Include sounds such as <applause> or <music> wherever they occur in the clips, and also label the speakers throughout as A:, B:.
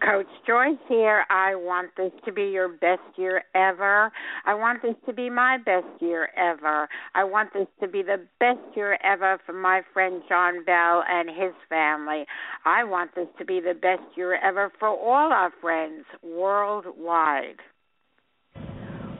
A: Coach Joyce here. I want this to be your best year ever. I want this to be my best year ever. I want this to be the best year ever for my friend John Bell and his family. I want this to be the best year ever for all our friends worldwide.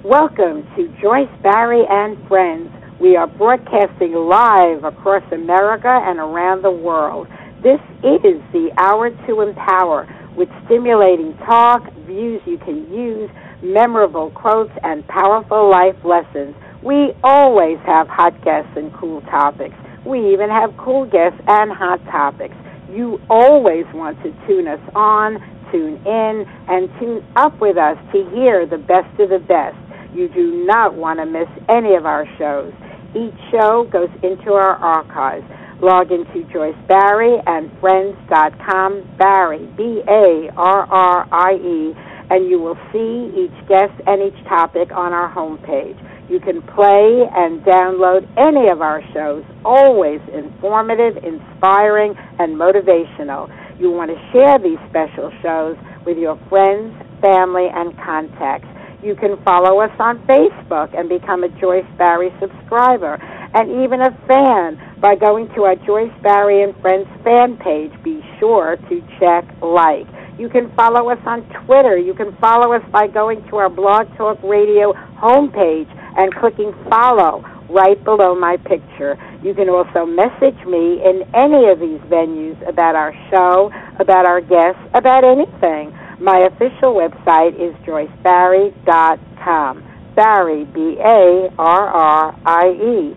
B: Welcome to Joyce Barrie and Friends. We are broadcasting live across America and around the world. This is the Hour to Empower with stimulating talk, views you can use, memorable quotes, and powerful life lessons. We always have hot guests and cool topics. We even have cool guests and hot topics. You always want to tune us on, tune in, and tune up with us to hear the best of the best. You do not want to miss any of our shows. Each show goes into our archives. Log into Joyce Barrie and Friends.com, Barrie, B A R R I E, and you will see each guest and each topic on our homepage. You can play and download any of our shows, always informative, inspiring, and motivational. You want to share these special shows with your friends, family, and contacts. You can follow us on Facebook and become a Joyce Barrie subscriber and even a fan by going to our Joyce Barrie and Friends fan page. Be sure to check like. You can follow us on Twitter. You can follow us by going to our Blog Talk Radio homepage and clicking follow right below my picture. You can also message me in any of these venues about our show, about our guests, about anything. My official website is joycebarrie.com. Barrie, B A R R I E.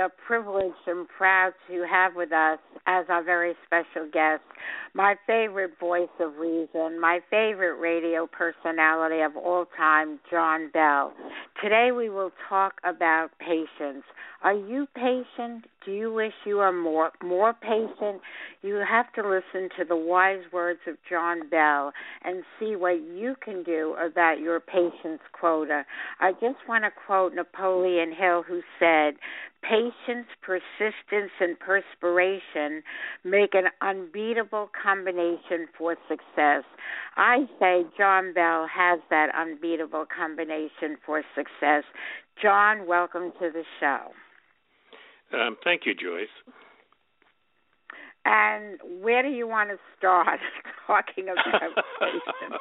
A: Are privileged and proud to have with us as our very special guest my favorite voice of reason, my favorite radio personality of all time, John Bell. Today we will talk about patience. Are you patient? Do you wish you are more more patient? You have to listen to the wise words of John Bell and see what you can do about your patience quota. I just want to quote Napoleon Hill who said, Patience, persistence, and perspiration make an unbeatable combination for success. I say John Bell has that unbeatable combination for success. John, welcome to the show.
C: Um, thank you, Joyce.
B: And where do you want to start <laughs> talking about patience?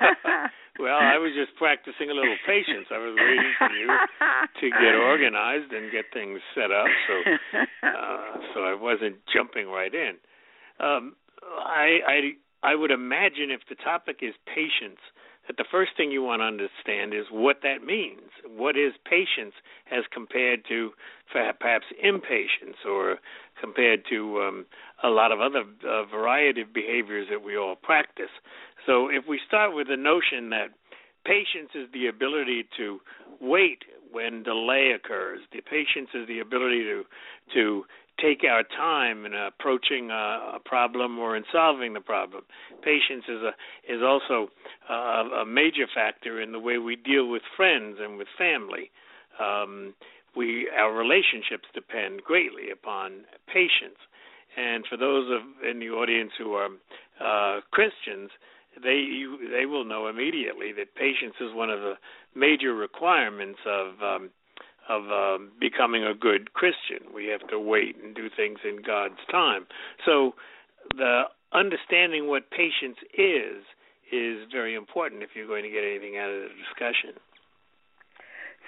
B: <laughs>
C: well, I was just practicing a little patience. I was waiting for you to get organized and get things set up, so uh, so I wasn't jumping right in. Um, I I I would imagine if the topic is patience, that the first thing you want to understand is what that means. What is patience as compared to perhaps impatience or compared to um, a lot of other uh, variety of behaviors that we all practice. So if we start with the notion that patience is the ability to wait when delay occurs, the patience is the ability to to take our time in approaching a, a problem or in solving the problem. Patience is a is also a, a major factor in the way we deal with friends and with family. Um, we our relationships depend greatly upon patience. And for those of in the audience who are uh, Christians, they you, they will know immediately that patience is one of the major requirements of um, of uh, becoming a good Christian. We have to wait and do things in God's time. So the understanding what patience is is very important if you're going to get anything out of the discussion.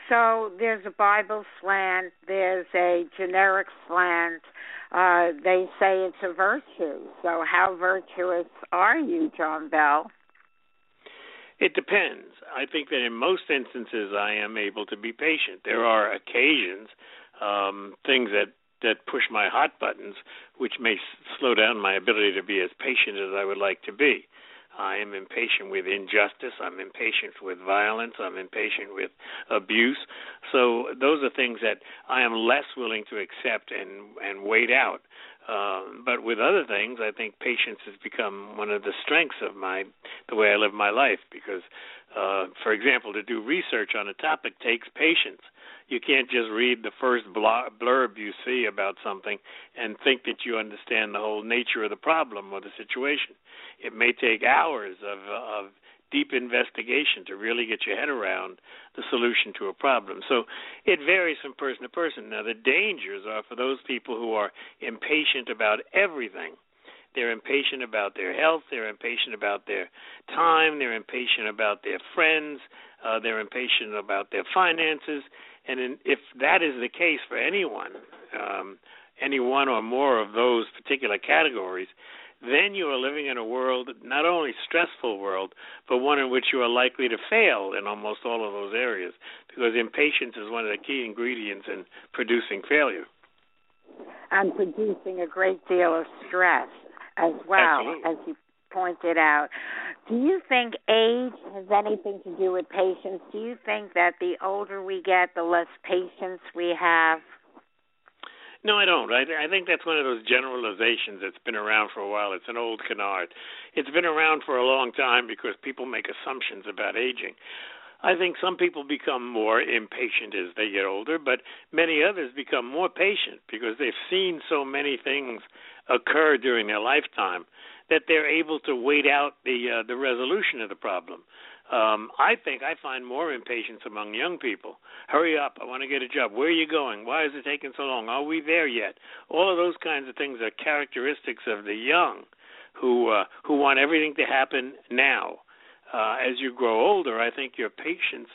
B: So there's a Bible slant, there's a generic slant. Uh, they say it's a virtue. So how virtuous are you, John Bell?
C: It depends. I think that in most instances I am able to be patient. There are occasions, um, things that that push my hot buttons, which may slow down my ability to be as patient as I would like to be. I am impatient with injustice. I'm impatient with violence. I'm impatient with abuse. So those are things that I am less willing to accept and and wait out. Um, but with other things, I think patience has become one of the strengths of my the way I live my life. Because, uh, for example, to do research on a topic takes patience. You can't just read the first blurb you see about something and think that you understand the whole nature of the problem or the situation. It may take hours of of deep investigation to really get your head around the solution to a problem. So it varies from person to person. Now, the dangers are for those people who are impatient about everything. They're impatient about their health. They're impatient about their time. They're impatient about their friends. Uh, they're impatient about their finances. And in, if that is the case for anyone, um, any one or more of those particular categories, then you are living in a world, not only stressful world, but one in which you are likely to fail in almost all of those areas, because impatience is one of the key ingredients in producing failure.
B: And producing a great deal of stress as well,
C: Absolutely.
B: as you pointed out. Do you think age has anything to do with patience? Do you think that the older we get, the less patience we have?
C: No, I don't. I, I think that's one of those generalizations that's been around for a while. It's an old canard. It's been around for a long time because people make assumptions about aging. I think some people become more impatient as they get older, but many others become more patient because they've seen so many things occur during their lifetime that they're able to wait out the uh, the resolution of the problem. Um, I think I find more impatience among young people. Hurry up! I want to get a job. Where are you going? Why is it taking so long? Are we there yet? All of those kinds of things are characteristics of the young, who uh, who want everything to happen now. Uh, as you grow older, I think your patience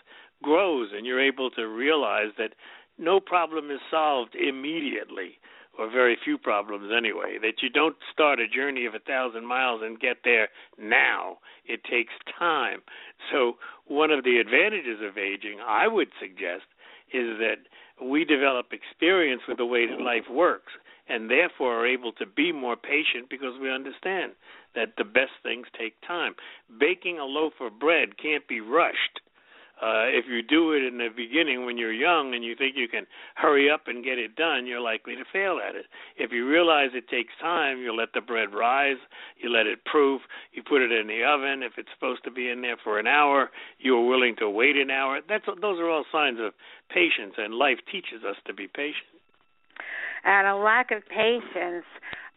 C: grows, and you're able to realize that no problem is solved immediately or very few problems anyway, that you don't start a journey of a thousand miles and get there now. It takes time. So, one of the advantages of aging, I would suggest, is that we develop experience with the way that life works and therefore are able to be more patient because we understand that the best things take time. Baking a loaf of bread can't be rushed uh, if you do it in the beginning when you're young and you think you can hurry up and get it done, you're likely to fail at it. If you realize it takes time, you let the bread rise, you let it proof, you put it in the oven. If it's supposed to be in there for an hour, you're willing to wait an hour. That's those are all signs of patience, and life teaches us to be patient.
B: And a lack of patience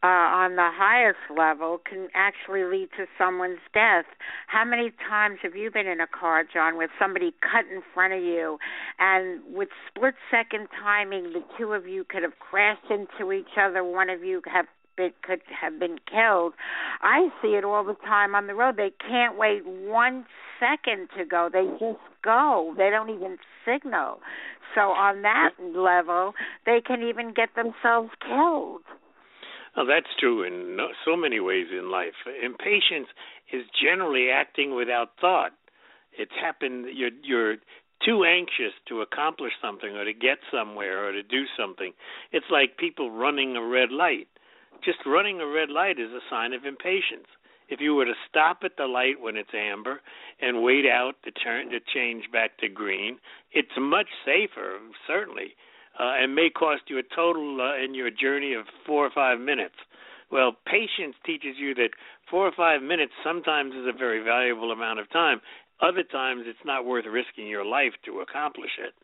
B: uh, on the highest level can actually lead to someone's death. How many times have you been in a car, John, with somebody cut in front of you, and with split second timing, the two of you could have crashed into each other. One of you have been, could have been killed. I see it all the time on the road. They can't wait one second to go. They just go. They don't even signal. So on that level, they can even get themselves killed.
C: Oh, that's true in so many ways in life. Impatience is generally acting without thought. It's happened. You're you're too anxious to accomplish something or to get somewhere or to do something. It's like people running a red light. Just running a red light is a sign of impatience. If you were to stop at the light when it's amber and wait out to turn to change back to green, it's much safer, certainly, uh, and may cost you a total uh, in your journey of four or five minutes. Well, patience teaches you that four or five minutes sometimes is a very valuable amount of time. Other times, it's not worth risking your life to accomplish it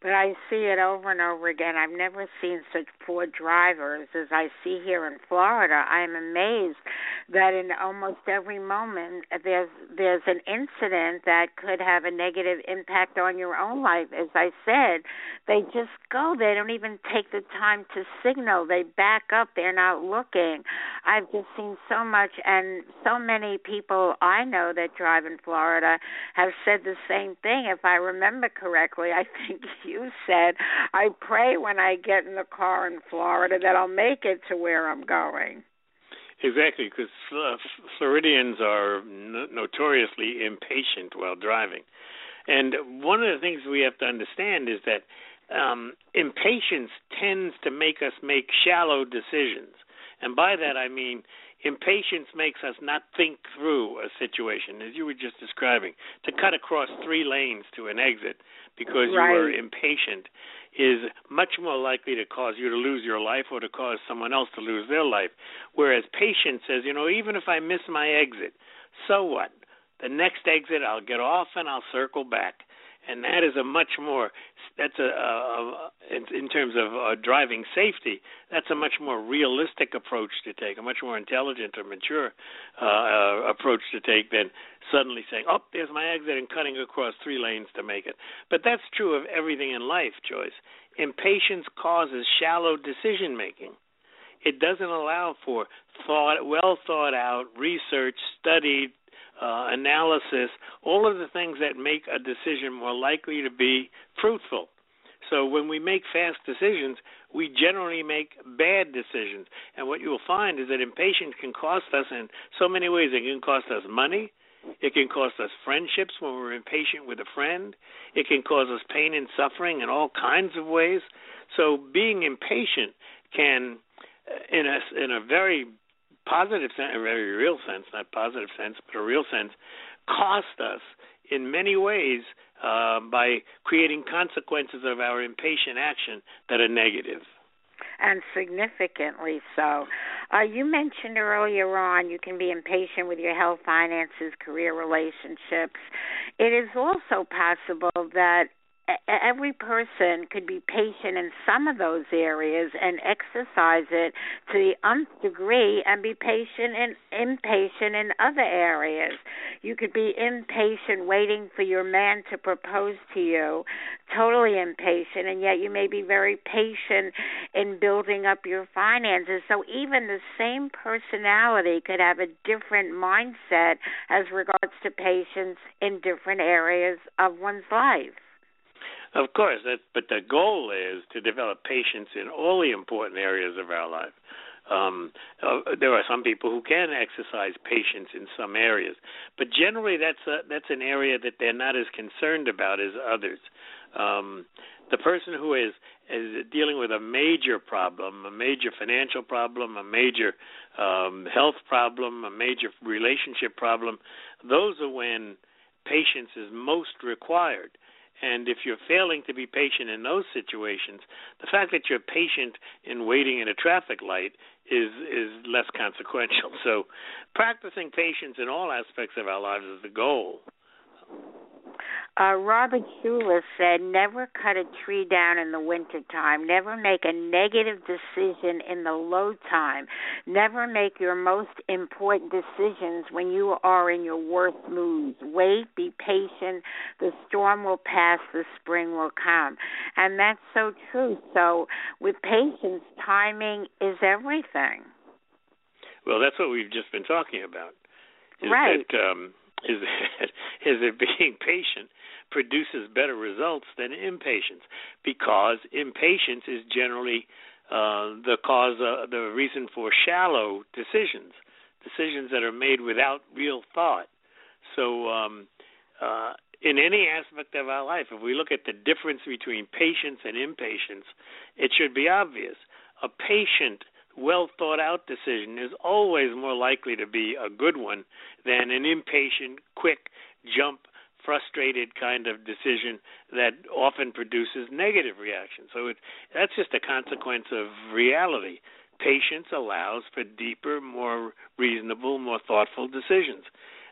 B: but I see it over and over again. I've never seen such poor drivers as I see here in Florida. I am amazed that in almost every moment there's there's an incident that could have a negative impact on your own life. As I said, they just go. They don't even take the time to signal. They back up. They're not looking. I've just seen so much and so many people I know that drive in Florida have said the same thing. If I remember correctly, I think you said, I pray when I get in the car in Florida that I'll make it to where I'm going.
C: Exactly, because uh, Floridians are no- notoriously impatient while driving. And one of the things we have to understand is that um, impatience tends to make us make shallow decisions. And by that I mean impatience makes us not think through a situation, as you were just describing. To cut across three lanes to an exit because
B: right.
C: you are impatient is much more likely to cause you to lose your life or to cause someone else to lose their life. Whereas patience says, you know, even if I miss my exit, so what? The next exit, I'll get off and I'll circle back and that is a much more that's a, a, a in, in terms of uh, driving safety that's a much more realistic approach to take a much more intelligent or mature uh, uh, approach to take than suddenly saying oh there's my exit and cutting across three lanes to make it. But that's true of everything in life Joyce. Impatience causes shallow decision making it doesn't allow for thought well thought out research studied uh, analysis, all of the things that make a decision more likely to be fruitful. So when we make fast decisions, we generally make bad decisions. And what you will find is that impatience can cost us in so many ways. It can cost us money. It can cost us friendships when we're impatient with a friend. It can cause us pain and suffering in all kinds of ways. So being impatient can, uh, in a in a very positive sense, a very real sense, not positive sense, but a real sense, cost us in many ways uh, by creating consequences of our impatient action that are negative.
B: And significantly so. Uh, you mentioned earlier on you can be impatient with your health, finances, career, relationships. It is also possible that every person could be patient in some of those areas and exercise it to the nth degree and be patient and impatient in other areas. You could be impatient waiting for your man to propose to you, totally impatient, and yet you may be very patient in building up your finances. So even the same personality could have a different mindset as regards to patience in different areas of one's life.
C: Of course, that, but the goal is to develop patience in all the important areas of our life. Um, uh, there are some people who can exercise patience in some areas, but generally that's a, that's an area that they're not as concerned about as others. Um, the person who is is dealing with a major problem, a major financial problem, a major um, health problem, a major relationship problem, those are when patience is most required. And if you're failing to be patient in those situations, the fact that you're patient in waiting in a traffic light is is less <laughs> consequential. So, practicing patience in all aspects of our lives is the goal.
B: Uh, Robert Schuller said, "Never cut a tree down in the winter time. Never make a negative decision in the low time. Never make your most important decisions when you are in your worst moods. Wait, be patient. The storm will pass. The spring will come." And that's so true. So, with patience, timing is everything.
C: Well, that's what we've just been talking about. Is
B: right.
C: That, um, is that <laughs> is that being patient produces better results than impatience because impatience is generally uh, the cause, uh, the reason for shallow decisions, decisions that are made without real thought. So, um, uh, in any aspect of our life, if we look at the difference between patience and impatience, it should be obvious. A patient, well thought out decision is always more likely to be a good one than an impatient, quick jump frustrated kind of decision that often produces negative reactions. So it, that's just a consequence of reality. Patience allows for deeper, more reasonable, more thoughtful decisions.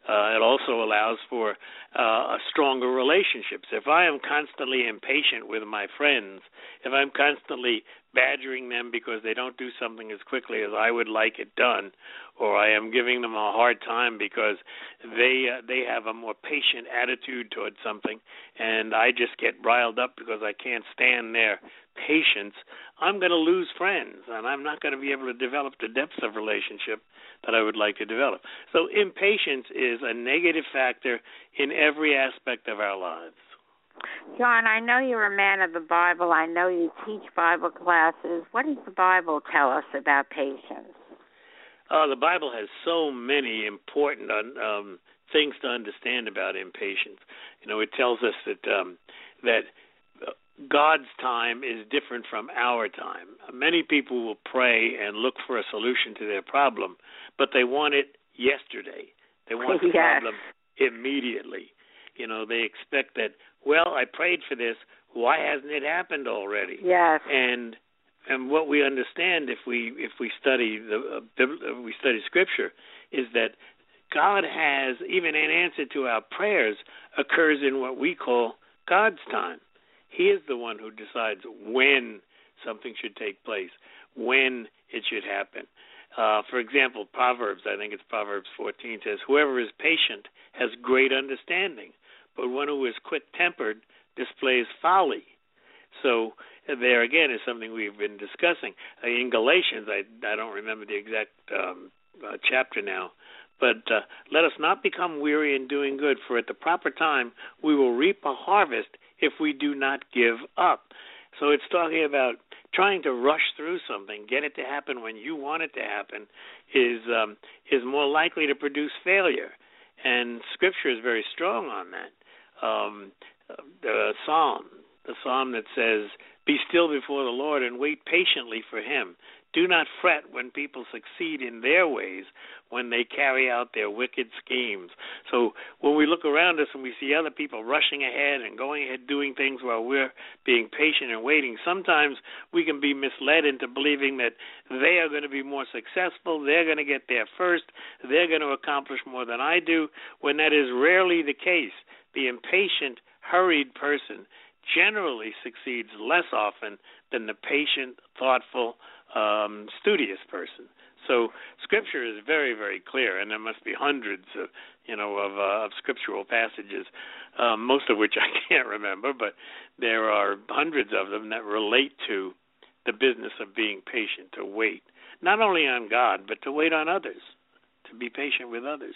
C: Uh, it also allows for uh, stronger relationships. If I am constantly impatient with my friends, if I'm constantly badgering them because they don't do something as quickly as I would like it done, or I am giving them a hard time because they uh, they have a more patient attitude towards something, and I just get riled up because I can't stand their patience, I'm going to lose friends, and I'm not going to be able to develop the depth of relationship that I would like to develop. So impatience is a negative factor in every aspect of our lives.
B: John, I know you're a man of the Bible. I know you teach Bible classes. What does the Bible tell us about patience?
C: Uh, the Bible has so many important um, things to understand about impatience. You know, it tells us that um, that God's time is different from our time. Many people will pray and look for a solution to their problem, but they want it yesterday. They want the <laughs>
B: yes.
C: problem immediately. You know, they expect that. Well, I prayed for this. Why hasn't it happened already?
B: Yes.
C: And and what we understand if we if we study the uh, we study scripture is that God has even an answer to our prayers occurs in what we call God's time. He is the one who decides when something should take place, when it should happen. Uh, for example, Proverbs, I think it's Proverbs 14, says, Whoever is patient has great understanding, but one who is quick tempered displays folly. So there again is something we've been discussing uh, in Galatians. I I don't remember the exact um, uh, chapter now, but uh, let us not become weary in doing good, for at the proper time we will reap a harvest if we do not give up. So it's talking about trying to rush through something, get it to happen when you want it to happen, is um, is more likely to produce failure. And Scripture is very strong on that. Um, the Psalm, the Psalm that says, "Be still before the Lord and wait patiently for Him." Do not fret when people succeed in their ways, when they carry out their wicked schemes. So when we look around us and we see other people rushing ahead and going ahead doing things while we're being patient and waiting, sometimes we can be misled into believing that they are going to be more successful, they're going to get there first, they're going to accomplish more than I do, when that is rarely the case. The impatient, hurried person generally succeeds less often than the patient, thoughtful, um, studious person. So Scripture is very, very clear, and there must be hundreds of, you know, of, uh, of scriptural passages, um, most of which <laughs> I can't remember, but there are hundreds of them that relate to the business of being patient, to wait, not only on God, but to wait on others, to be patient with others.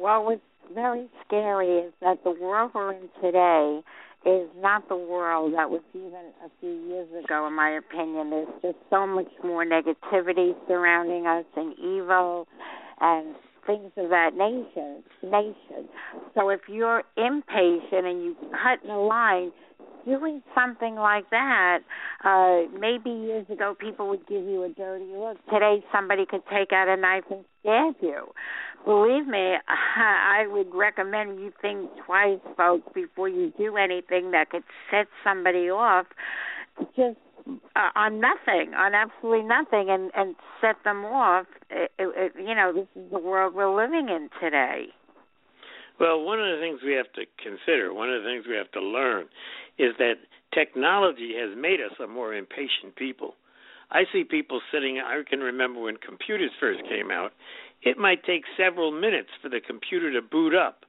B: Well, what's very scary is that the world we're in today is not the world that was even a few years ago, in my opinion. There's just so much more negativity surrounding us and evil and things of that nation. Nation. So if you're impatient and you cut in line, doing something like that, uh, maybe years ago people would give you a dirty look. Today somebody could take out a knife and stab you. Believe me, <laughs> I would recommend you think twice, folks, before you do anything that could set somebody off. Just uh, on nothing, on absolutely nothing, and and set them off. It, it, you know, this is the world we're living in today.
C: Well, one of the things we have to consider, one of the things we have to learn, is that technology has made us a more impatient people. I see people sitting, I can remember when computers first came out, it might take several minutes for the computer to boot up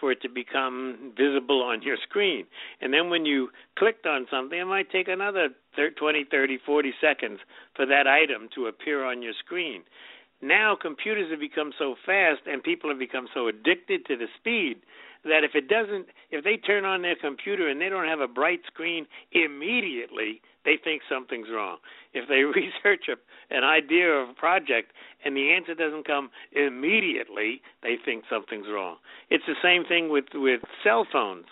C: for it to become visible on your screen. And then when you clicked on something, it might take another 20, 30, 40 seconds for that item to appear on your screen. Now computers have become so fast and people have become so addicted to the speed that if it doesn't if they turn on their computer and they don't have a bright screen immediately they think something's wrong if they <laughs> research a, an idea of a project and the answer doesn't come immediately they think something's wrong it's the same thing with with cell phones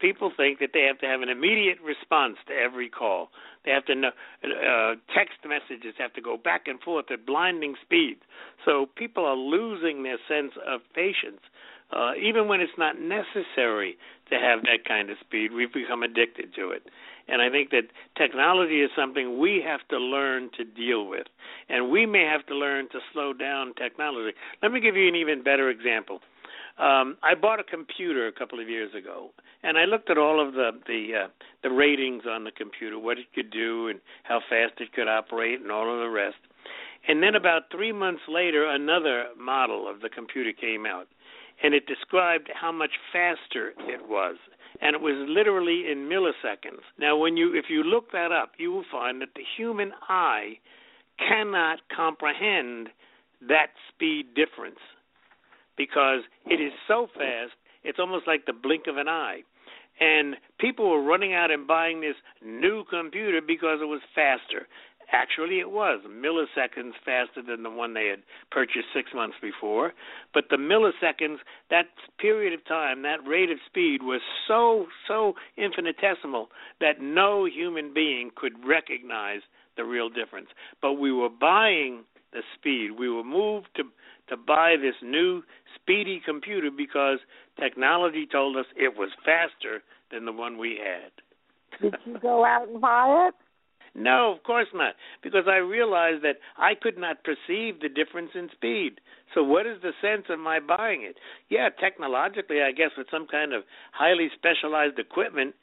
C: people think that they have to have an immediate response to every call. They have to know uh, text messages have to go back and forth at blinding speed. So people are losing their sense of patience. Uh, even when it's not necessary to have that kind of speed, we've become addicted to it. And I think that technology is something we have to learn to deal with. And we may have to learn to slow down technology. Let me give you an even better example. Um, I bought a computer a couple of years ago, and I looked at all of the the uh, the ratings on the computer, what it could do, and how fast it could operate, and all of the rest. And then about three months later, another model of the computer came out, and it described how much faster it was, and it was literally in milliseconds. Now, when you if you look that up, you will find that the human eye cannot comprehend that speed difference because it is so fast, it's almost like the blink of an eye. And people were running out and buying this new computer because it was faster. Actually, it was milliseconds faster than the one they had purchased six months before. But the milliseconds, that period of time, that rate of speed was so, so infinitesimal that no human being could recognize the real difference. But we were buying the speed. We were moved to to buy this new speedy computer because technology told us it was faster than the one we had.
B: Did you go out and buy it?
C: No, of course not, because I realized that I could not perceive the difference in speed. So, what is the sense of my buying it? Yeah, technologically, I guess with some kind of highly specialized equipment,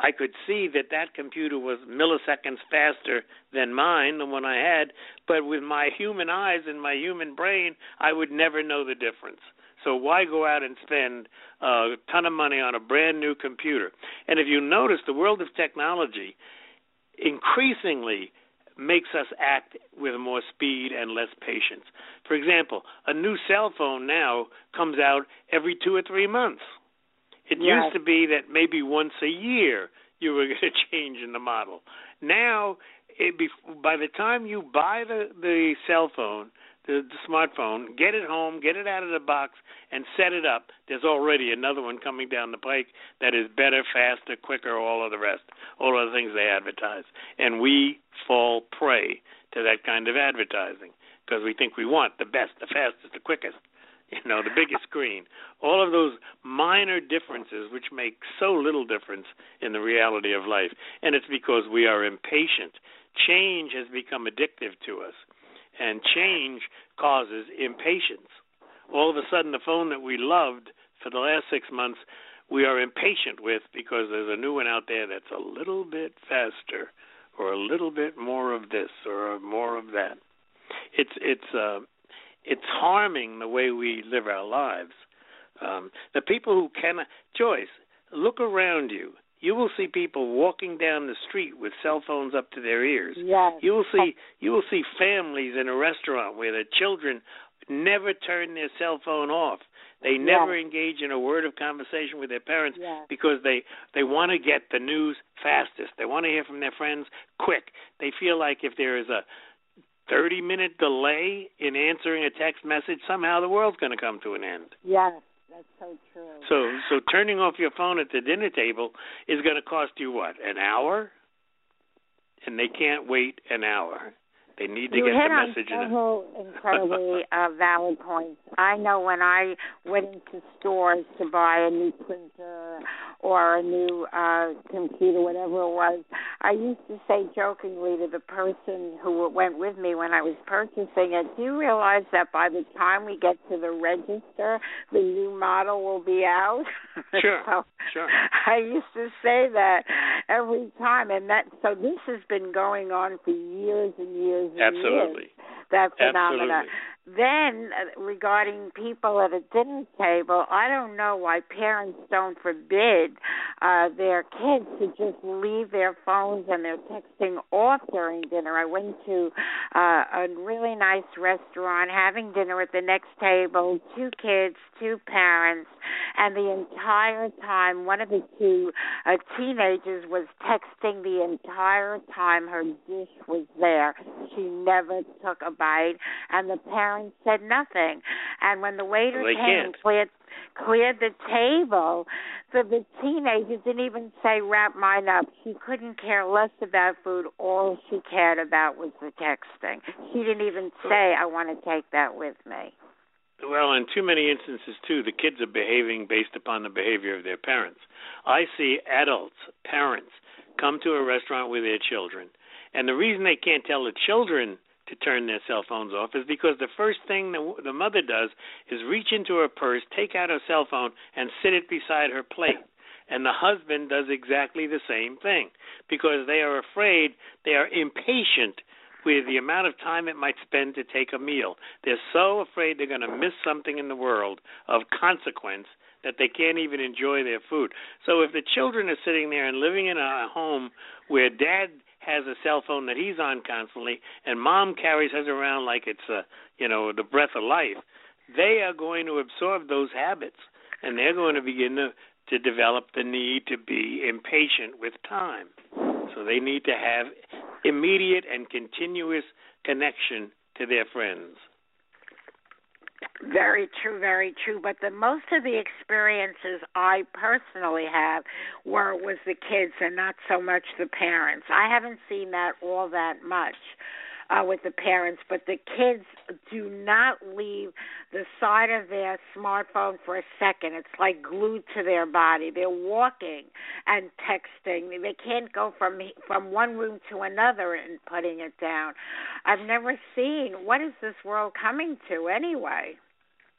C: I could see that that computer was milliseconds faster than mine, the one I had, but with my human eyes and my human brain, I would never know the difference. So why go out and spend a ton of money on a brand new computer? And if you notice, the world of technology increasingly makes us act with more speed and less patience. For example, a new cell phone now comes out every two or three months. It
B: yes.
C: used to be that maybe once a year you were <laughs> going to change in the model. Now, it be, by the time you buy the the cell phone, the, the smartphone, get it home, get it out of the box, and set it up. There's already another one coming down the pike that is better, faster, quicker, all of the rest, all of the things they advertise, and we fall prey to that kind of advertising because we think we want the best, the fastest, the quickest you know, the biggest <laughs> screen. All of those minor differences which make so little difference in the reality of life. And it's because we are impatient. Change has become addictive to us, and change causes impatience. All of a sudden, the phone that we loved for the last six months, we are impatient with because there's a new one out there that's a little bit faster, or a little bit more of this, or more of that. It's it's uh, it's harming the way we live our lives. Um, the people who cannot, Joyce, look around you. You will see people walking down the street with cell phones up to their ears.
B: Yes.
C: You will see you will see families in a restaurant where the children never turn their cell phone off. They never
B: yes.
C: engage in a word of conversation with their parents
B: yes.
C: because they they want to get the news fastest. They want to hear from their friends quick. They feel like if there is a 30 minute delay in answering a text message, somehow the world's going to come to an end.
B: Yes, that's so true.
C: So so turning off your phone at the dinner table is going to cost you what? An hour? And they can't wait an hour. They need to
B: you
C: get
B: hit
C: the
B: on
C: message in.
B: several incredibly <laughs> uh, valid points. I know when I went into stores to buy a new printer or a new uh computer, whatever it was, I used to say jokingly to the person who went with me when I was purchasing it, "Do you realize that by the time we get to the register, the new model will be out?" <laughs>
C: Sure,
B: so
C: sure. <laughs>
B: I used to say that every time, and that so this has been going on for years and years
C: Absolutely.
B: That phenomena.
C: Absolutely.
B: Then, uh, regarding people at a dinner table, I don't know why parents don't forbid uh, their kids to just leave their phones and their texting off during dinner. I went to uh, a really nice restaurant, having dinner at the next table, two kids, two parents, and the entire time, one of the two uh, teenagers was texting the entire time her dish was there. She never took a bite, and the parents said nothing. And when the waiter
C: Well,
B: came and
C: can't.
B: cleared cleared the table, the the teenager didn't even say wrap mine up. She couldn't care less about food. All she cared about was the texting. She didn't even say I want to take that with me.
C: Well, in too many instances too, the kids are behaving based upon the behavior of their parents. I see adults, parents, come to a restaurant with their children, and the reason they can't tell the children to turn their cell phones off is because the first thing the, the mother does is reach into her purse, take out her cell phone, and sit it beside her plate. And the husband does exactly the same thing because they are afraid, they are impatient with the amount of time it might spend to take a meal. They're so afraid they're going to miss something in the world of consequence that they can't even enjoy their food. So if the children are sitting there and living in a home where dad has a cell phone that he's on constantly and mom carries hers around like it's a, you know, the breath of life, they are going to absorb those habits and they're going to begin to to develop the need to be impatient with time. So they need to have immediate and continuous connection to their friends.
B: Very true, very true. But the most of the experiences I personally have were was the kids and not so much the parents. I haven't seen that all that much uh, with the parents, but the kids do not leave the side of their smartphone for a second. It's like glued to their body. They're walking and texting. They can't go from from one room to another and putting it down. I've never seen what is this world coming to anyway.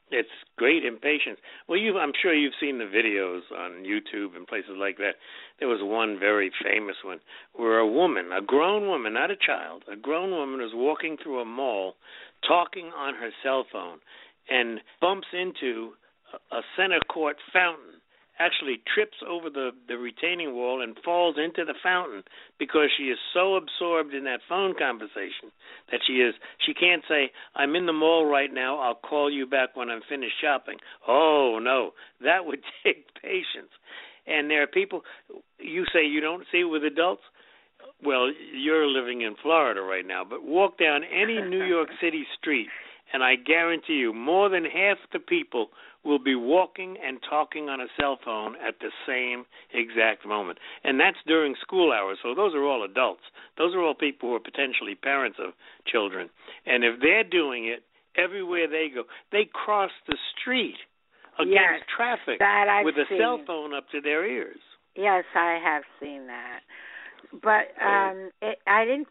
C: It's great impatience. Well, you, I'm sure you've seen the videos on YouTube and places like that. There was one very famous one where a woman, a grown woman, not a child, a grown woman was walking through a mall, talking on her cell phone, and bumps into a center court fountain actually trips over the the retaining wall and falls into the fountain because she is so absorbed in that phone conversation that she is she can't say I'm in the mall right now I'll call you back when I'm finished shopping. Oh no, that would <laughs> take patience. And there are people you say you don't see with adults well, you're living in Florida right now, but walk down any New York City street and I guarantee you more than half the people will be walking and talking on a cell phone at the same exact moment. And that's during school hours. So those are all adults. Those are all people who are potentially parents of children. And if they're doing it everywhere they go, they cross the street against
B: yes,
C: traffic with a
B: seen.
C: cell phone up to their ears.
B: Yes, I have seen that. But um it, I didn't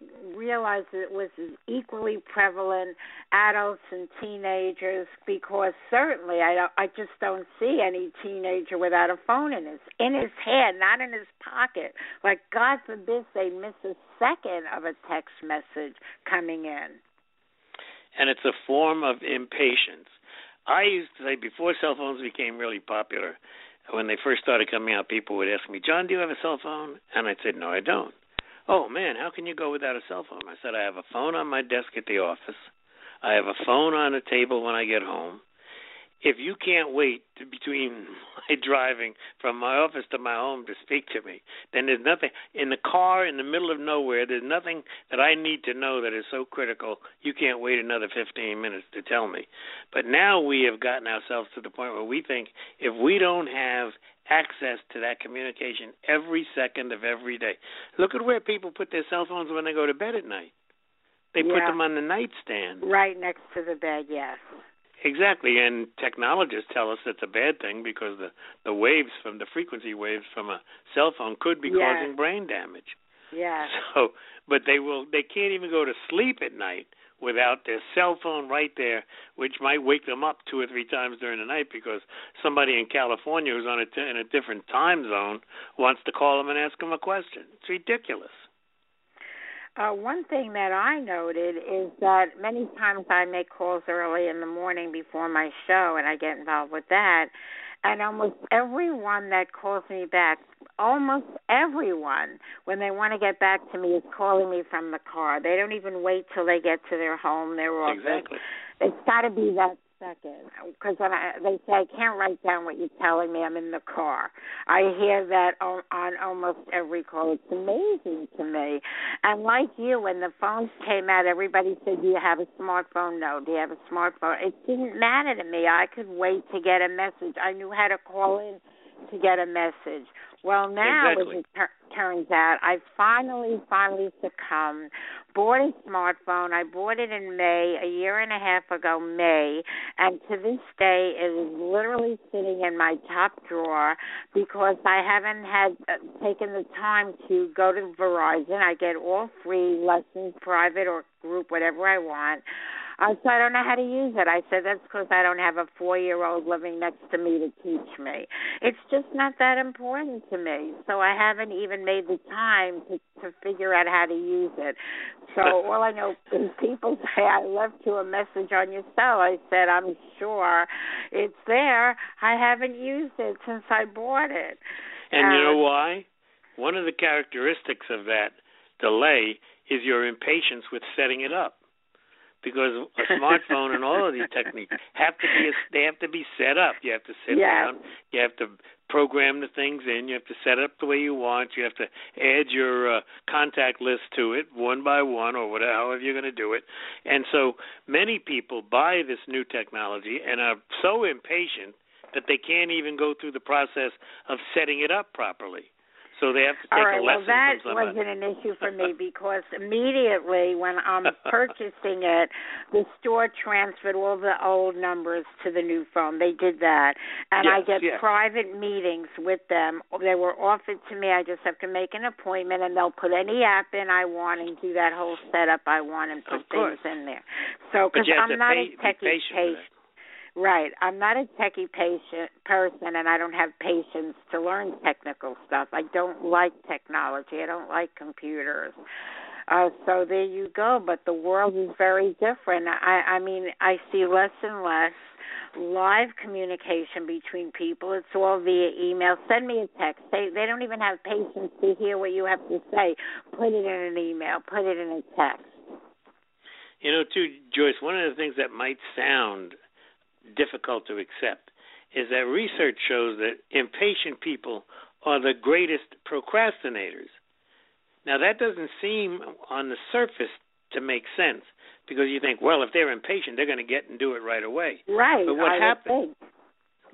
B: realize it was equally prevalent adults and teenagers because certainly I don't, I just don't see any teenager without a phone in his in his hand, not in his pocket. Like God forbid they miss a second of a text message coming in.
C: And it's a form of impatience. I used to say before cell phones became really popular, when they first started coming out, people would ask me, John, do you have a cell phone? And I'd say, No, I don't. Oh, man, how can you go without a cell phone? I said, I have a phone on my desk at the office. I have a phone on the table when I get home. If you can't wait to, between <laughs> my driving from my office to my home to speak to me, then there's nothing in the car in the middle of nowhere. There's nothing that I need to know that is so critical. You can't wait another 15 minutes to tell me. But now we have gotten ourselves to the point where we think if we don't have access to that communication every second of every day. Look at where people put their cell phones when they go to bed at night. They put them on the nightstand.
B: Right next to the bed, yes.
C: Exactly, and technologists tell us it's a bad thing because the the waves from the frequency waves from a cell phone could be
B: Yes.
C: causing brain damage.
B: Yes. <laughs>
C: So, but they will they can't even go to sleep at night without their cell phone right there, which might wake them up two or three times during the night because somebody in California who's on a t- in a different time zone wants to call them and ask them a question. It's ridiculous.
B: Uh, one thing that I noted is that many times I make calls early in the morning before my show, and I get involved with that. And almost everyone that calls me back, almost everyone, when they want to get back to me, is calling me from the car. They don't even wait till they get to their home, their office.
C: Exactly.
B: It's got to be that second. Because when I, they say I can't write down what you're telling me, I'm in the car. I hear that on, on almost every call. It's amazing to me. And like you, when the phones came out, everybody said, "Do you have a smartphone?" No. Do you have a smartphone? It didn't matter to me. I could wait to get a message. I knew how to call in to get a message. Well, now
C: Exactly.
B: as it tur- turns out, I finally, finally succumbed. Bought a smartphone. I bought it in May, a year and a half ago, May, and to this day, it is literally sitting in my top drawer because I haven't had uh, taken the time to go to Verizon. I get all free lessons, private or group, whatever I want. Uh, so I don't know how to use it. I said that's because I don't have a four-year-old living next to me to teach me. It's just not that important to me. So I haven't even made the time to to figure out how to use it. So all I know <laughs> is people say I left you a message on your cell. I said I'm sure it's there. I haven't used it since I bought it.
C: And you
B: Uh,
C: know why? One of the characteristics of that delay is your impatience with setting it up. Because a <laughs> smartphone and all of these techniques have to be they have to be set up. You have to sit
B: Yes.
C: down. You have to program the things in. You have to set it up the way you want. You have to add your uh, contact list to it one by one, or whatever, however you're going to do it. And so many people buy this new technology and are so impatient that they can't even go through the process of setting it up properly. So they have to take
B: All right.
C: a
B: Well, that wasn't an issue for me <laughs> because immediately when I'm <laughs> purchasing it, the store transferred all the old numbers to the new phone. They did that, and I get
C: yes.
B: private meetings with them. They were offered to me. I just have to make an appointment, and they'll put any app in I want and do that whole setup I want and put things in there. So because I'm not
C: pay,
B: a techie
C: patient.
B: Right. I'm not a techie patient person and I don't have patience to learn technical stuff. I don't like technology. I don't like computers. Uh so there you go, but the world is very different. I I mean, I see less and less live communication between people. It's all via email. Send me a text. They they don't even have patience to hear what you have to say. Put it in an email. Put it in a text.
C: You know, too, Joyce, one of the things that might sound difficult to accept is that research shows that impatient people are the greatest procrastinators. Now, that doesn't seem on the surface to make sense because you think, well, if they're impatient, they're going to get and do it right away.
B: Right.
C: But what
B: I would
C: happens-
B: think.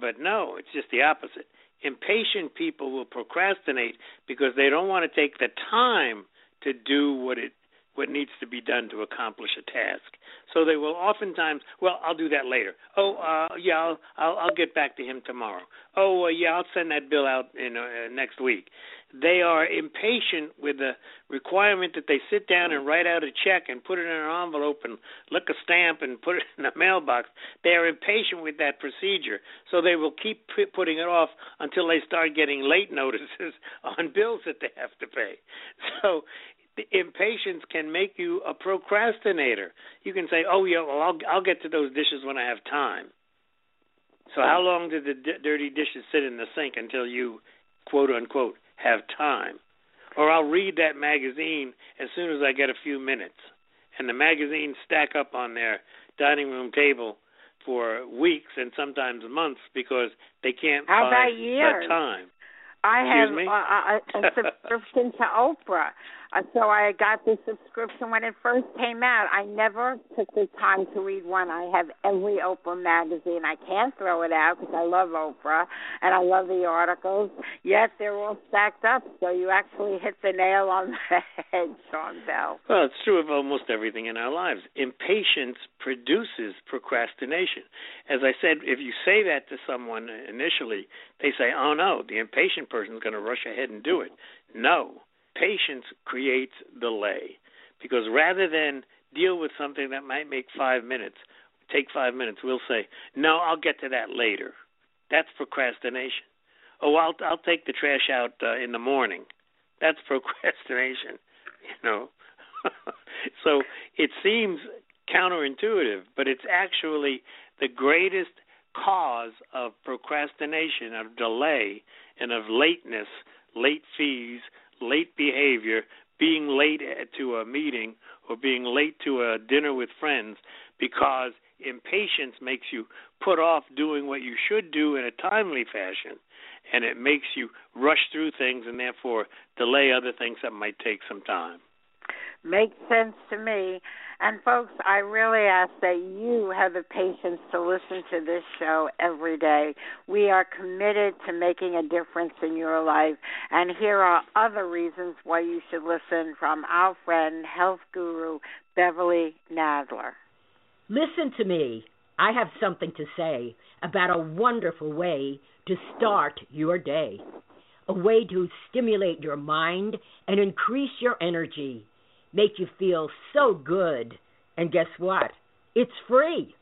C: But no, it's just the opposite. Impatient people will procrastinate because they don't want to take the time to do what it what needs to be done to accomplish a task. So they will oftentimes, well, I'll do that later. Oh, uh yeah, I'll I'll, I'll get back to him tomorrow. Oh, uh, yeah, I'll send that bill out in uh, next week. They are impatient with the requirement that they sit down and write out a check and put it in an envelope and lick a stamp and put it <laughs> in a mailbox. They are impatient with that procedure, so they will keep putting it off until they start getting late <laughs> notices on bills that they have to pay. So the impatience can make you a procrastinator. You can say, "Oh yeah, well I'll I'll get to those dishes when I have time." So how oh. long did the d- dirty dishes sit in the sink until you quote unquote have time? Or I'll read that magazine as soon as I get a few minutes. And the magazines stack up on their dining room table for weeks and sometimes months because they can't
B: How about
C: find
B: years?
C: the time.
B: I have
C: me?
B: a, a <laughs> subscription to Oprah. So I got the subscription when it first came out. I never took the time to read one. I have every Oprah magazine. I can't throw it out because I love Oprah and I love the articles. Yet they're all stacked up. So you actually hit the nail on the <laughs> head, John Bell.
C: Well, it's true of almost everything in our lives. Impatience produces procrastination. As I said, if you say that to someone initially, they say, "Oh no, the impatient person is going to rush ahead and do it." No, patience creates delay because rather than deal with something that might make five minutes, take five minutes, we'll say, "No, I'll get to that later." That's procrastination. Oh, I'll I'll take the trash out uh, in the morning. That's <laughs> procrastination, you know. <laughs> so it seems counterintuitive, but it's actually the greatest cause of procrastination, of delay, and of lateness, late fees, late behavior, being late to a meeting or being late to a dinner with friends because impatience makes you put off doing what you should do in a timely fashion and it makes you rush through things and therefore delay other things that might take some time.
B: Makes sense to me. And folks, I really ask that you have the patience to listen to this show every day. We are committed to making a difference in your life. And here are other reasons why you should listen from our friend, health guru Beverly Nadler.
D: Listen to me. I have something to say about a wonderful way to start your day, a way to stimulate your mind and increase your energy make you feel so good. And guess what? It's free.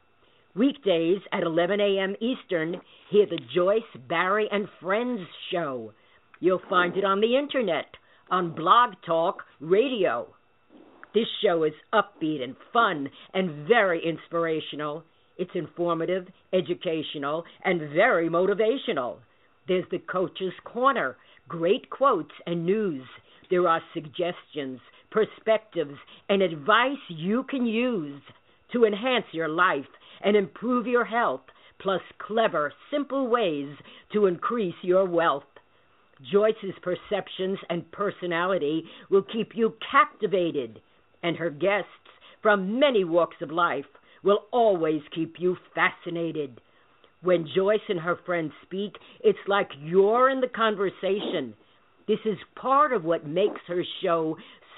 D: Weekdays at 11 a.m. Eastern, hear the Joyce, Barrie, and Friends show. You'll find it on the internet, on Blog Talk Radio. This show is upbeat and fun and very inspirational. It's informative, educational, and very motivational. There's the Coach's Corner, great quotes and news. There are suggestions, perspectives, and advice you can use to enhance your life and improve your health, plus clever, simple ways to increase your wealth. Joyce's perceptions and personality will keep you captivated, and her guests from many walks of life will always keep you fascinated. When Joyce and her friends speak, it's like you're in the conversation. This is part of what makes her show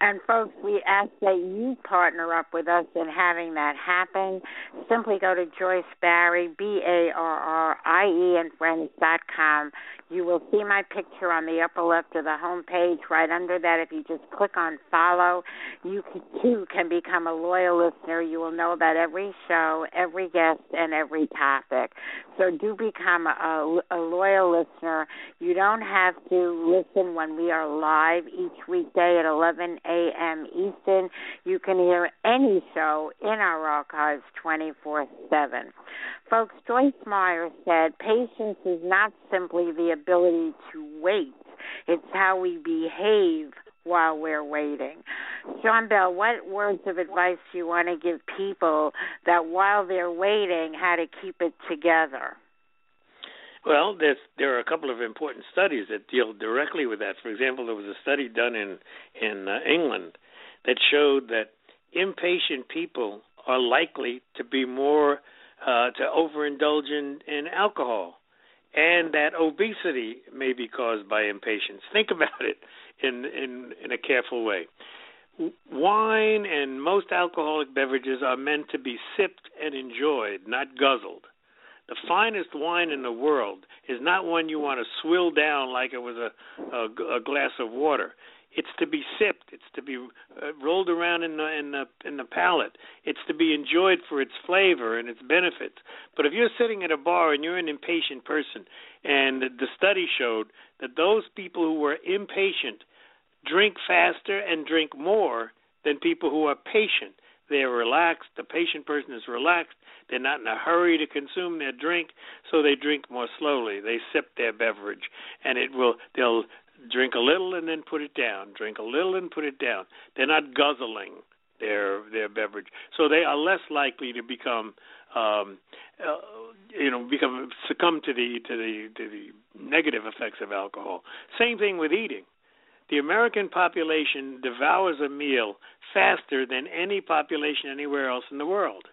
B: And folks, we ask that you partner up with us in having that happen. Simply go to Joyce Barrie, B A R R I E, and friends dot com. You will see my picture on the upper left of the home page. Right under that, if you just click on follow, you too can become a loyal listener. You will know about every show, every guest, and every topic. So do become a, a loyal listener. You don't have to listen when we are live each weekday at 11 a.m. Eastern. You can hear any show in our archives 24 7. Folks, Joyce Meyer said patience is not simply the ability to wait, it's how we behave while we're waiting. John Bell, what words of advice do you want to give people that while they're waiting, how to keep it together?
C: Well, there are a couple of important studies that deal directly with that. For example, there was a study done in in uh, England that showed that impatient people are likely to be more uh, to overindulge in, in alcohol, and that obesity may be caused by impatience. Think about it in in in a careful way. Wine and most alcoholic beverages are meant to be sipped and enjoyed, not guzzled. The finest wine in the world is not one you want to swill down like it was a, a, a glass of water. It's to be sipped. It's to be uh, rolled around in the in the in the palate. It's to be enjoyed for its flavor and its benefits. But if you're sitting at a bar and you're an impatient person, and the study showed that those people who were impatient drink faster and drink more than people who are patient. They're relaxed. The patient person is relaxed. They're not in a hurry to consume their drink, so they drink more slowly. They sip their beverage, and it will. They'll drink a little and then put it down. Drink a little and put it down. They're not guzzling their their beverage, so they are less likely to become, um, uh, you know, become succumb to the to the to the negative effects of alcohol. Same thing with eating. The American population devours a meal faster than any population anywhere else in the world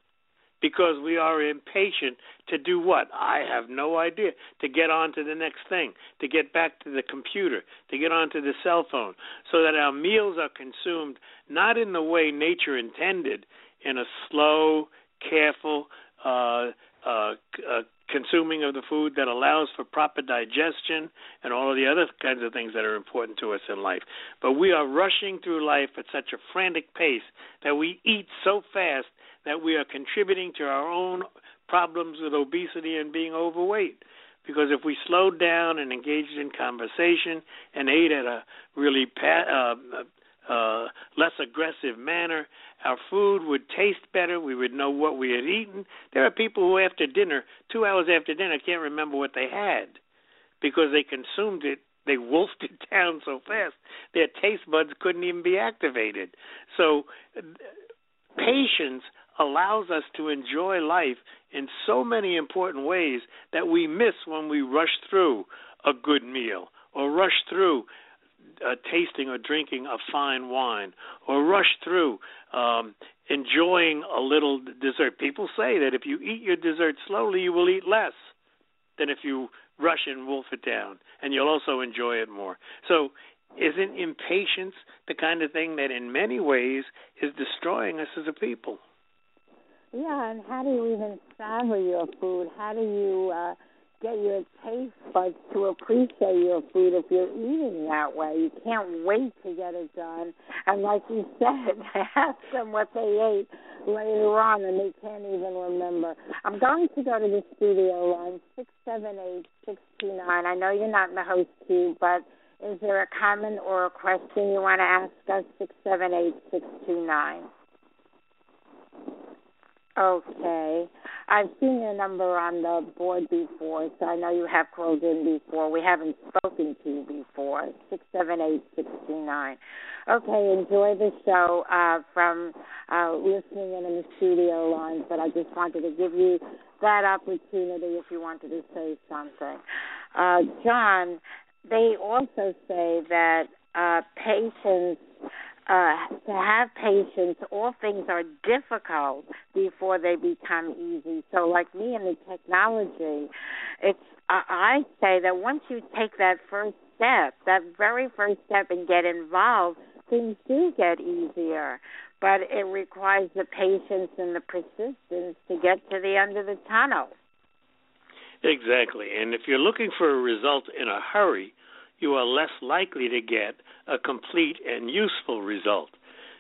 C: because we are impatient to do what? I have no idea. To get on to the next thing, to get back to the computer, to get onto the cell phone, so that our meals are consumed not in the way nature intended, in a slow, careful, uh, uh, uh, consuming of the food that allows for proper digestion and all of the other kinds of things that are important to us in life. But we are rushing through life at such a frantic pace that we eat so fast that we are contributing to our own problems with obesity and being overweight. Because if we slowed down and engaged in conversation and ate at a really pa- uh, uh, less aggressive manner, our food would taste better. We would know what we had eaten. There are people who, after dinner, two hours after dinner, can't remember what they had because they consumed it they <laughs> wolfed it down so fast their taste buds couldn't even be activated. So patience allows us to enjoy life in so many important ways that we miss when we rush through a good meal or rush through uh, tasting or drinking a fine wine or rush through um, enjoying a little dessert. People say that if you eat your dessert slowly, you will eat less than if you rush and wolf it down, and you'll also enjoy it more. So, isn't impatience the kind of thing that in many ways is destroying us as a people?
B: Yeah, and how do you even savor your food? How do you uh, get your taste buds to appreciate your food if you're eating that way? You can't wait to get it done. And like you said, <laughs> ask them what they ate later on, and they can't even remember. I'm going to go to the studio line six seven eight six two nine. I know you're not in the host queue, but is there a comment or a question you want to ask us? Six seven eight six two nine. Okay. I've seen your number on the board before, so I know you have called in before. We haven't spoken to you before. Six seven eight six two nine. Okay, enjoy the show uh, from uh, listening in in the studio lines, but I just wanted to give you that opportunity if you wanted to say something. Uh, John, they also say that uh, patience uh, to have patience, all things are difficult before they become easy. So, like me in the technology, it's uh, I say that once you take that first step, that very first step, and get involved, things do get easier. But it requires the patience and the persistence to get to the end of the tunnel.
C: Exactly. And if you're looking for a result in a hurry, you are less likely to get a complete and useful result.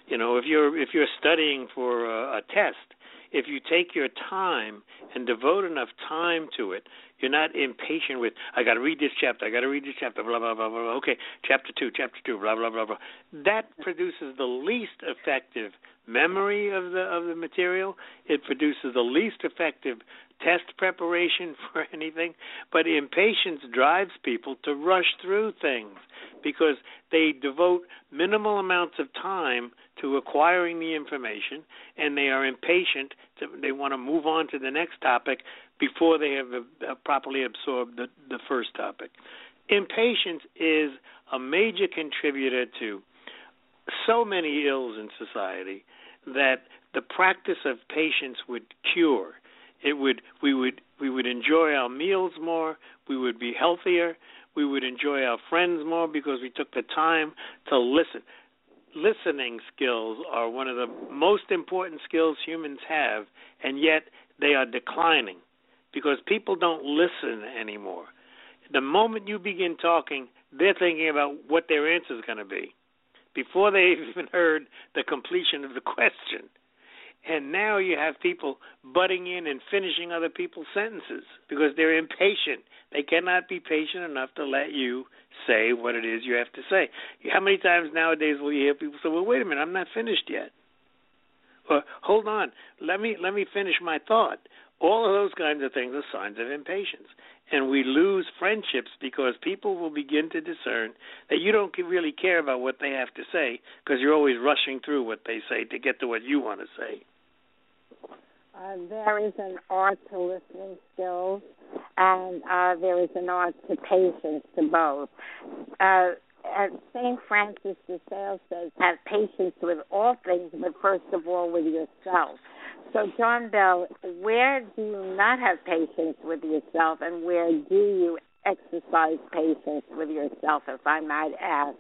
C: You know, if you're if you're studying for a, a test, if you take your time and devote enough time to it, you're not impatient with I got to read this chapter, I got to read this chapter, blah blah blah blah. Okay, chapter two, chapter two, blah blah blah blah. That produces the least effective memory of the of the material. It produces the least effective test preparation <laughs> for anything, but impatience drives people to rush through things because they devote minimal amounts of time to acquiring the information and they are impatient to, they want to move on to the next topic before they have uh, properly absorbed the, the first topic. Impatience is a major contributor to so many ills in society that the practice of patience would cure it would we would we would enjoy our meals more we would be healthier we would enjoy our friends more because we took the time to listen. Listening skills are one of the most important skills humans have and yet they are declining because people don't listen anymore. The moment you begin talking they're thinking about what their answer is going to be before they've <laughs> even heard the completion of the question And now you have people butting in and finishing other people's sentences because they're impatient. They cannot be patient enough to let you say what it is you have to say. How many times nowadays will you hear people say, "Well, wait a minute, I'm not finished yet." Or hold on, let me let me finish my thought. All of those kinds of things are signs of impatience. And we lose friendships because people will begin to discern that you don't really care about what they have to say because you're always rushing through what they say to get to what you want to say.
B: Uh, there is an art to listening skills, and uh, there is an art to patience to both. Uh, St. Francis de Sales says, have patience with all things, but first of all with yourself. So, John Bell, where do you not have patience with yourself, and where do you exercise patience with yourself, if I might ask?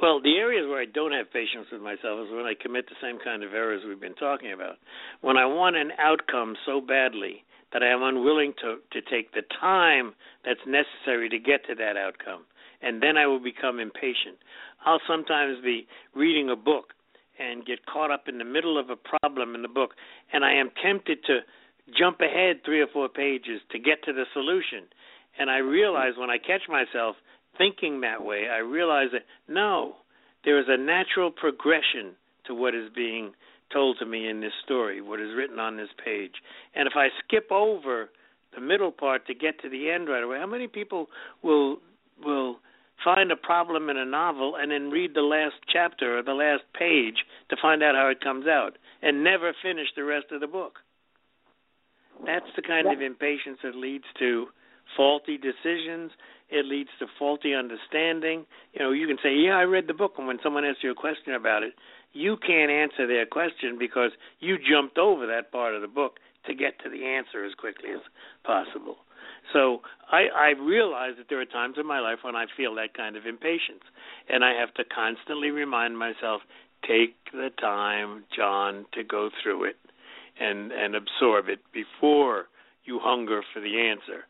C: Well, the areas where I don't have patience with myself is when I commit the same kind of errors we've been talking about. When I want an outcome so badly that I am unwilling to to take the time that's necessary to get to that outcome, and then I will become impatient. I'll sometimes be reading a book and get caught up in the middle of a problem in the book, and I am tempted to jump ahead three or four pages to get to the solution. And I realize when I catch myself thinking that way, I realize that no, there is a natural progression to what is being told to me in this story, what is written on this page. And if I skip over the middle part to get to the end right away, how many people will will find a problem in a novel and then read the last chapter or the last page to find out how it comes out and never finish the rest of the book. That's the kind of impatience that leads to faulty decisions. It leads to faulty understanding. You know, you can say, "Yeah, I read the book," and when someone asks you a question about it, you can't answer their question because you jumped over that part of the book to get to the answer as quickly as possible. So I, I realize that there are times in my life when I feel that kind of impatience, and I have to constantly remind myself, take the time, John, to go through it and and absorb it before you hunger for the answer.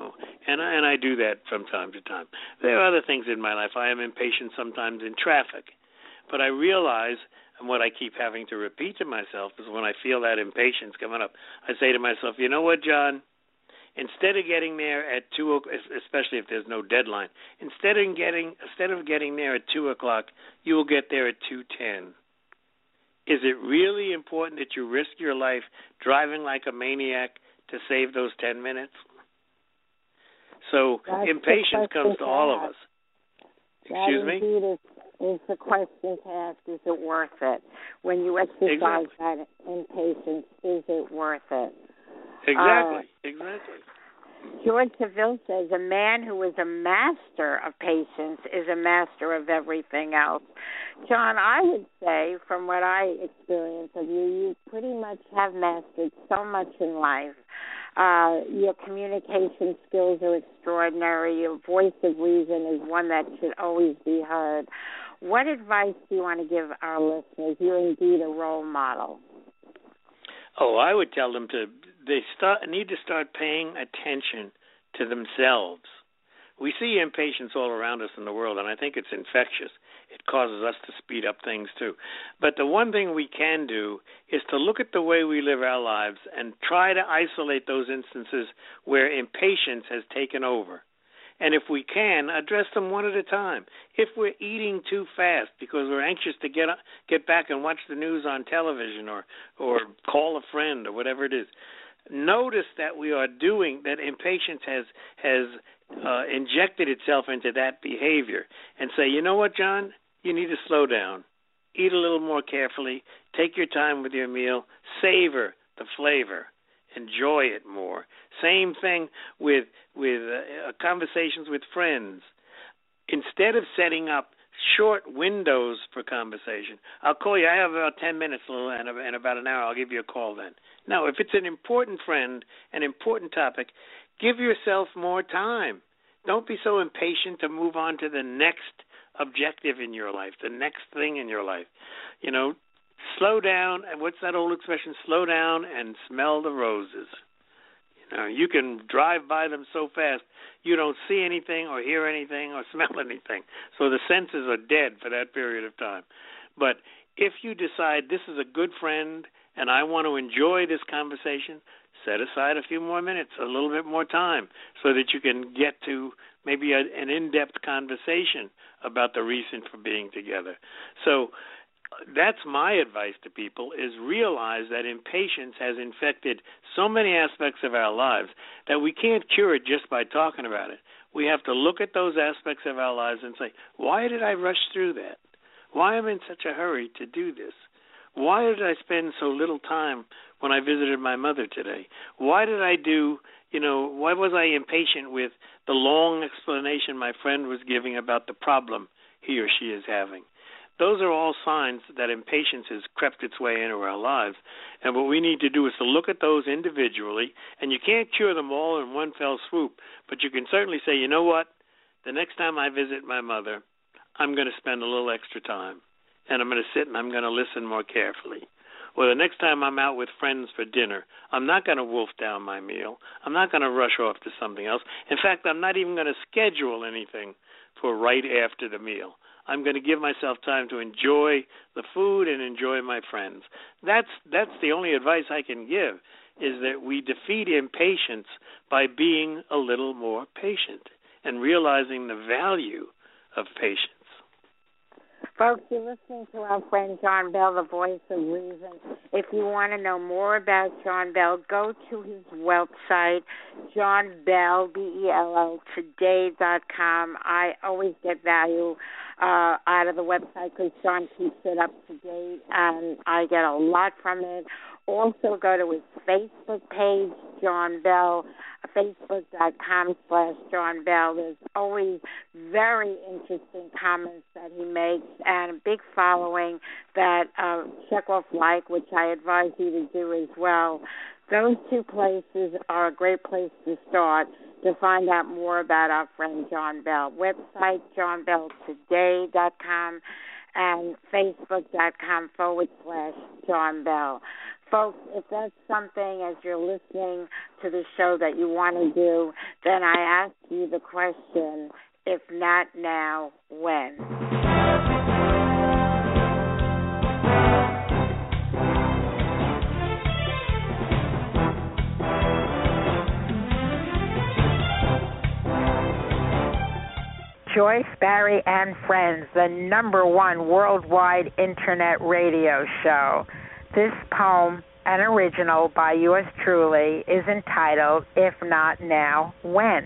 C: You and I, and I do that from time to time. There are other things in my life. I am impatient sometimes in traffic, but I realize and what I keep having to repeat to myself is when I feel that impatience coming up, I say to myself, you know what, John? instead of getting there at two, especially if there's no deadline, instead of getting instead of getting there at two o'clock, you will get there at two ten. Is it really important that you risk your life driving like a maniac to save those ten minutes? So
B: That's
C: impatience comes to, to all of us. Excuse
B: that me. Is, is the question to ask: Is it worth it? When you exercise
C: exactly.
B: that impatience, is it worth it?
C: Exactly. Uh, exactly.
B: George Savile says a man who is a master of patience is a master of everything else. John, I would say, from what I experience of you, you pretty much have mastered so much in life. Uh, your communication skills are extraordinary. Your voice of reason is one that should always be heard. What advice do you want to give our listeners? You're indeed a role model.
C: Oh, I would tell them to they start need to start paying attention to themselves. We see impatience all around us in the world, and I think it's infectious. It causes us to speed up things too. But the one thing we can do is to look at the way we live our lives and try to isolate those instances where impatience has taken over and if we can, address them one at a time. If we're eating too fast because we're anxious to get get back and watch the news on television or or call a friend or whatever it is, notice that we are doing that. Impatience has has uh, injected itself into that behavior, and say, you know what, John, you need to slow down, eat a little more carefully, take your time with your meal, savor the flavor enjoy it more. Same thing with with uh, conversations with friends. Instead of setting up short windows for conversation, I'll call you. I have about ten minutes, and about an hour, I'll give you a call. Then, now, if it's an important friend, an important topic, give yourself more time. Don't be so impatient to move on to the next objective in your life, the next thing in your life. You know, slow down and what's that old expression slow down and smell the roses you know you can drive by them so fast you don't see anything or hear anything or <laughs> smell anything so the senses are dead for that period of time but if you decide this is a good friend and I want to enjoy this conversation, set aside a few more minutes, a little bit more time, so that you can get to maybe a, an in-depth conversation about the reason for being together. So that's my advice to people is realize that impatience has infected so many aspects of our lives that we can't cure it just by talking about it. We have to look at those aspects of our lives and say, why did I rush through that? Why am I in such a hurry to do this? Why did I spend so little time when I visited my mother today? Why did I do, you know, why was I impatient with the long explanation my friend was giving about the problem he or she is having? Those are all signs that impatience has crept its way into our lives. And what we need to do is to look at those individually, and you can't cure them all in one fell swoop, but you can certainly say, you know what? The next time I visit my mother, I'm going to spend a little extra time, and I'm going to sit and I'm going to listen more carefully. Or the next time I'm out with friends for dinner, I'm not going to wolf down my meal. I'm not going to rush off to something else. In fact, I'm not even going to schedule anything for right after the meal. I'm going to give myself time to enjoy the food and enjoy my friends. That's that's the only advice I can give is that we defeat impatience by being a little more patient and realizing the value of patience.
B: Folks, you're listening to our friend John Bell, the voice of reason. If you want to know more about John Bell, go to his website, John Bell, B-E-L-L, today.com. I always get value uh, out of the website because John keeps it up to date, and I get a lot from it. Also, go to his Facebook page, John Bell, facebook.com slash John Bell. There's always very interesting comments that he makes and a big following that uh, check off like, which I advise you to do as well. Those two places are a great place to start to find out more about our friend John Bell. Website johnbelltoday.com and facebook.com forward slash John Bell. Folks, if that's something as you're listening to the show that you want to do, then I ask you the question if not now, when? Joyce Barrie and Friends, the number one worldwide internet radio show. This poem, an original by yours truly, is entitled If Not Now, When?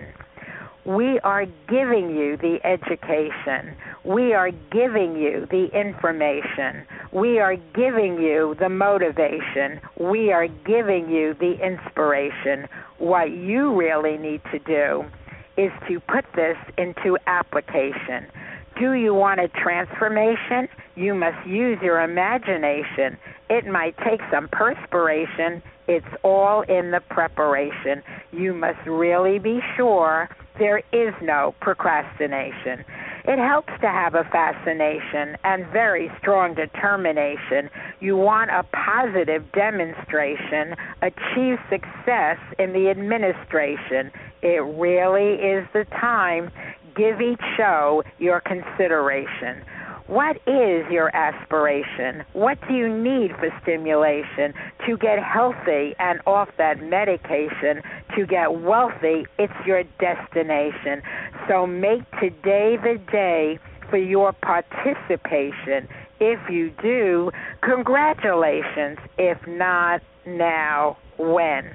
B: We are giving you the education. We are giving you the information. We are giving you the motivation. We are giving you the inspiration. What you really need to do is to put this into application. Do you want a transformation? You must use your imagination. It might take some perspiration. It's all in the preparation. You must really be sure there is no procrastination. It helps to have a fascination and very strong determination. You want a positive demonstration, achieve success in the administration. It really is the time. Give each show your consideration. What is your aspiration? What do you need for stimulation to get healthy and off that medication? To get wealthy, it's your destination. So make today the day for your participation. If you do, congratulations. If not, now, when?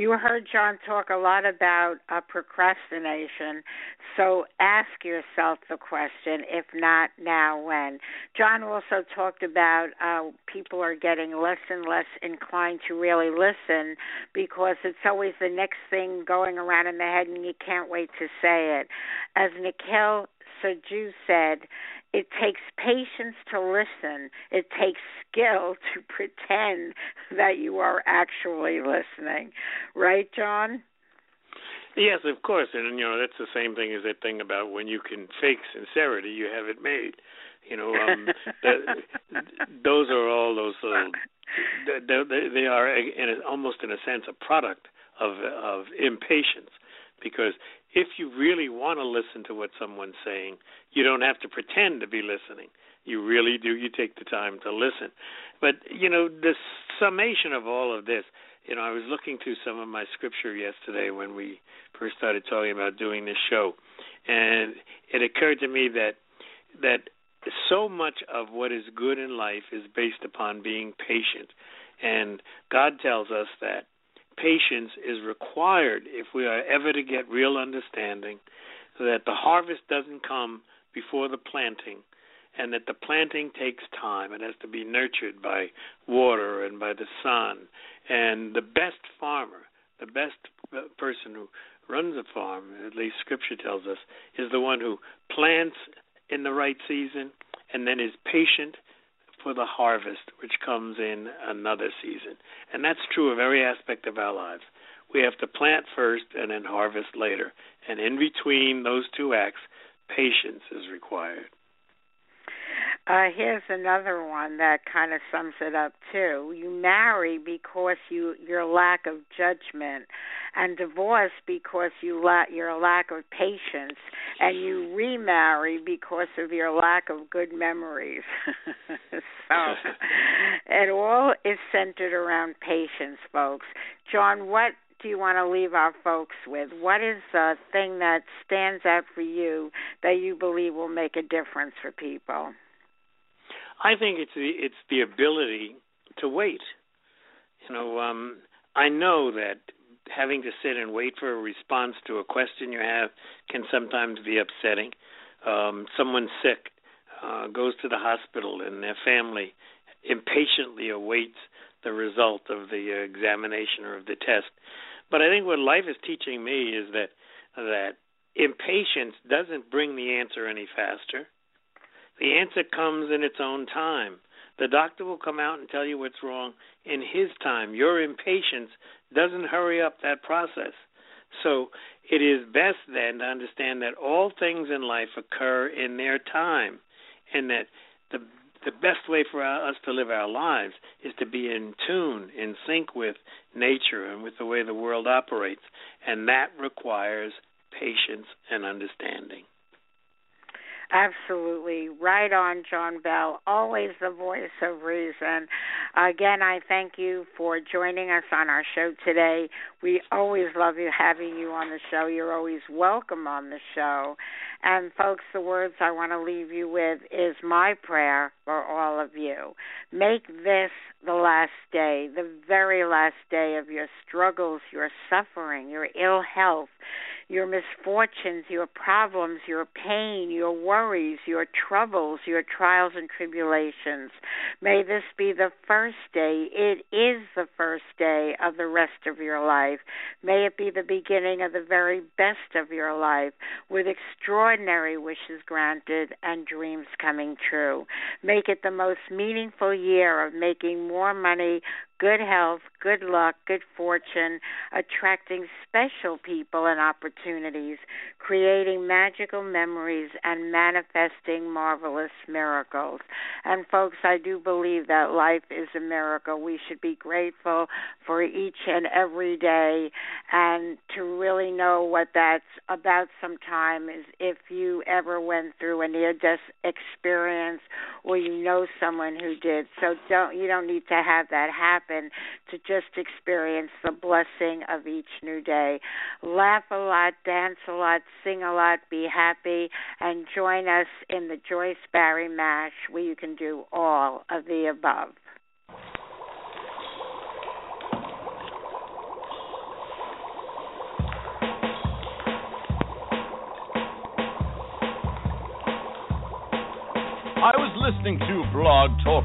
B: You heard John talk a lot about uh, procrastination, so ask yourself the question if not now, when? John also talked about uh, people are getting less and less inclined to really listen because it's always the next thing going around in the head and you can't wait to say it. As Nikhil Saju said, it takes patience to listen. It takes skill <laughs> to pretend that you are actually listening. Right, John?
C: Yes, of course. And, you know, that's the same thing as that thing about when you can fake sincerity, you have it made. You know, um, <laughs> the, those are all those little. They, they are, in a, almost in a sense, a product of of impatience, because if you really want to listen to what someone's saying, you don't have to pretend to be listening. You really do. You take the time to listen. But you know, the summation of all of this. You know, I was looking through some of my scripture yesterday when we first started talking about doing this show, and it occurred to me that that so much of what is good in life is based upon being patient. And God tells us that patience is required if we are ever to get real understanding, so that the harvest doesn't come before the planting, and that the planting takes time. It has to be nurtured by water and by the sun. And the best farmer, the best person who runs a farm, at least Scripture tells us, is the one who plants in the right season and then is patient for the harvest which comes in another season. And that's true of every aspect of our lives. We have to plant first and then harvest later. And in between those two acts, patience is required.
B: Uh, here's another one that kind of sums it up too. You marry because you your lack of judgment, and divorce because you lack your lack of patience, and you remarry because of your lack of good memories. <laughs> so <laughs> it all is centered around patience, folks. John, what do you want to leave our folks with? What is the thing that stands out for you that you believe will make a difference for people?
C: I think it's the it's the ability to wait. You know, um, I know that having to sit and wait for a response to a question you have can sometimes be upsetting. Um, someone sick uh, goes to the hospital and their family impatiently awaits the result of the examination or of the test. But I think what life is teaching me is that that impatience doesn't bring the answer any faster. The answer comes in its own time. The doctor will come out and tell you what's wrong in his time. Your impatience doesn't hurry up that process. So it is best then to understand that all things in life occur in their time and that the the best way for us to live our lives is to be in tune, in sync with nature and with the way the world operates. And that requires patience and understanding.
B: Absolutely. Right on, John Bell. Always the voice of reason. Again, I thank you for joining us on our show today. We always love you having you on the show. You're always welcome on the show. And folks, the words I want to leave you with is my prayer for all of you. Make this the last day, the very last day of your struggles, your suffering, your ill health your misfortunes, your problems, your pain, your worries, your troubles, your trials and tribulations. May this be the first day. It is the first day of the rest of your life. May it be the beginning of the very best of your life with extraordinary wishes granted and dreams coming true. Make it the most meaningful year of making more money, good health, good luck, good fortune, attracting special people and opportunities, creating magical memories, and manifesting marvelous miracles. And, folks, I do believe that life is a miracle. We should be grateful for each and every day. And to really know what that's about sometime is if you ever went through a near death experience or you know someone who did. So don't you don't need to have that happen happen to just experience the blessing of each new day. Laugh a lot, dance a lot, sing a lot, be happy, and join us in the Joyce Barrie Mash where you can do all of the above.
E: I was listening to Blog Talk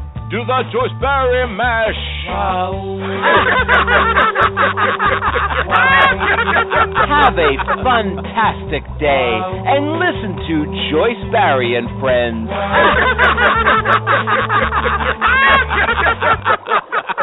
E: Do the Joyce Barrie Mash.
F: Wow. <laughs>
G: Have a fantastic day and listen to Joyce Barrie and Friends.
F: Wow. <laughs>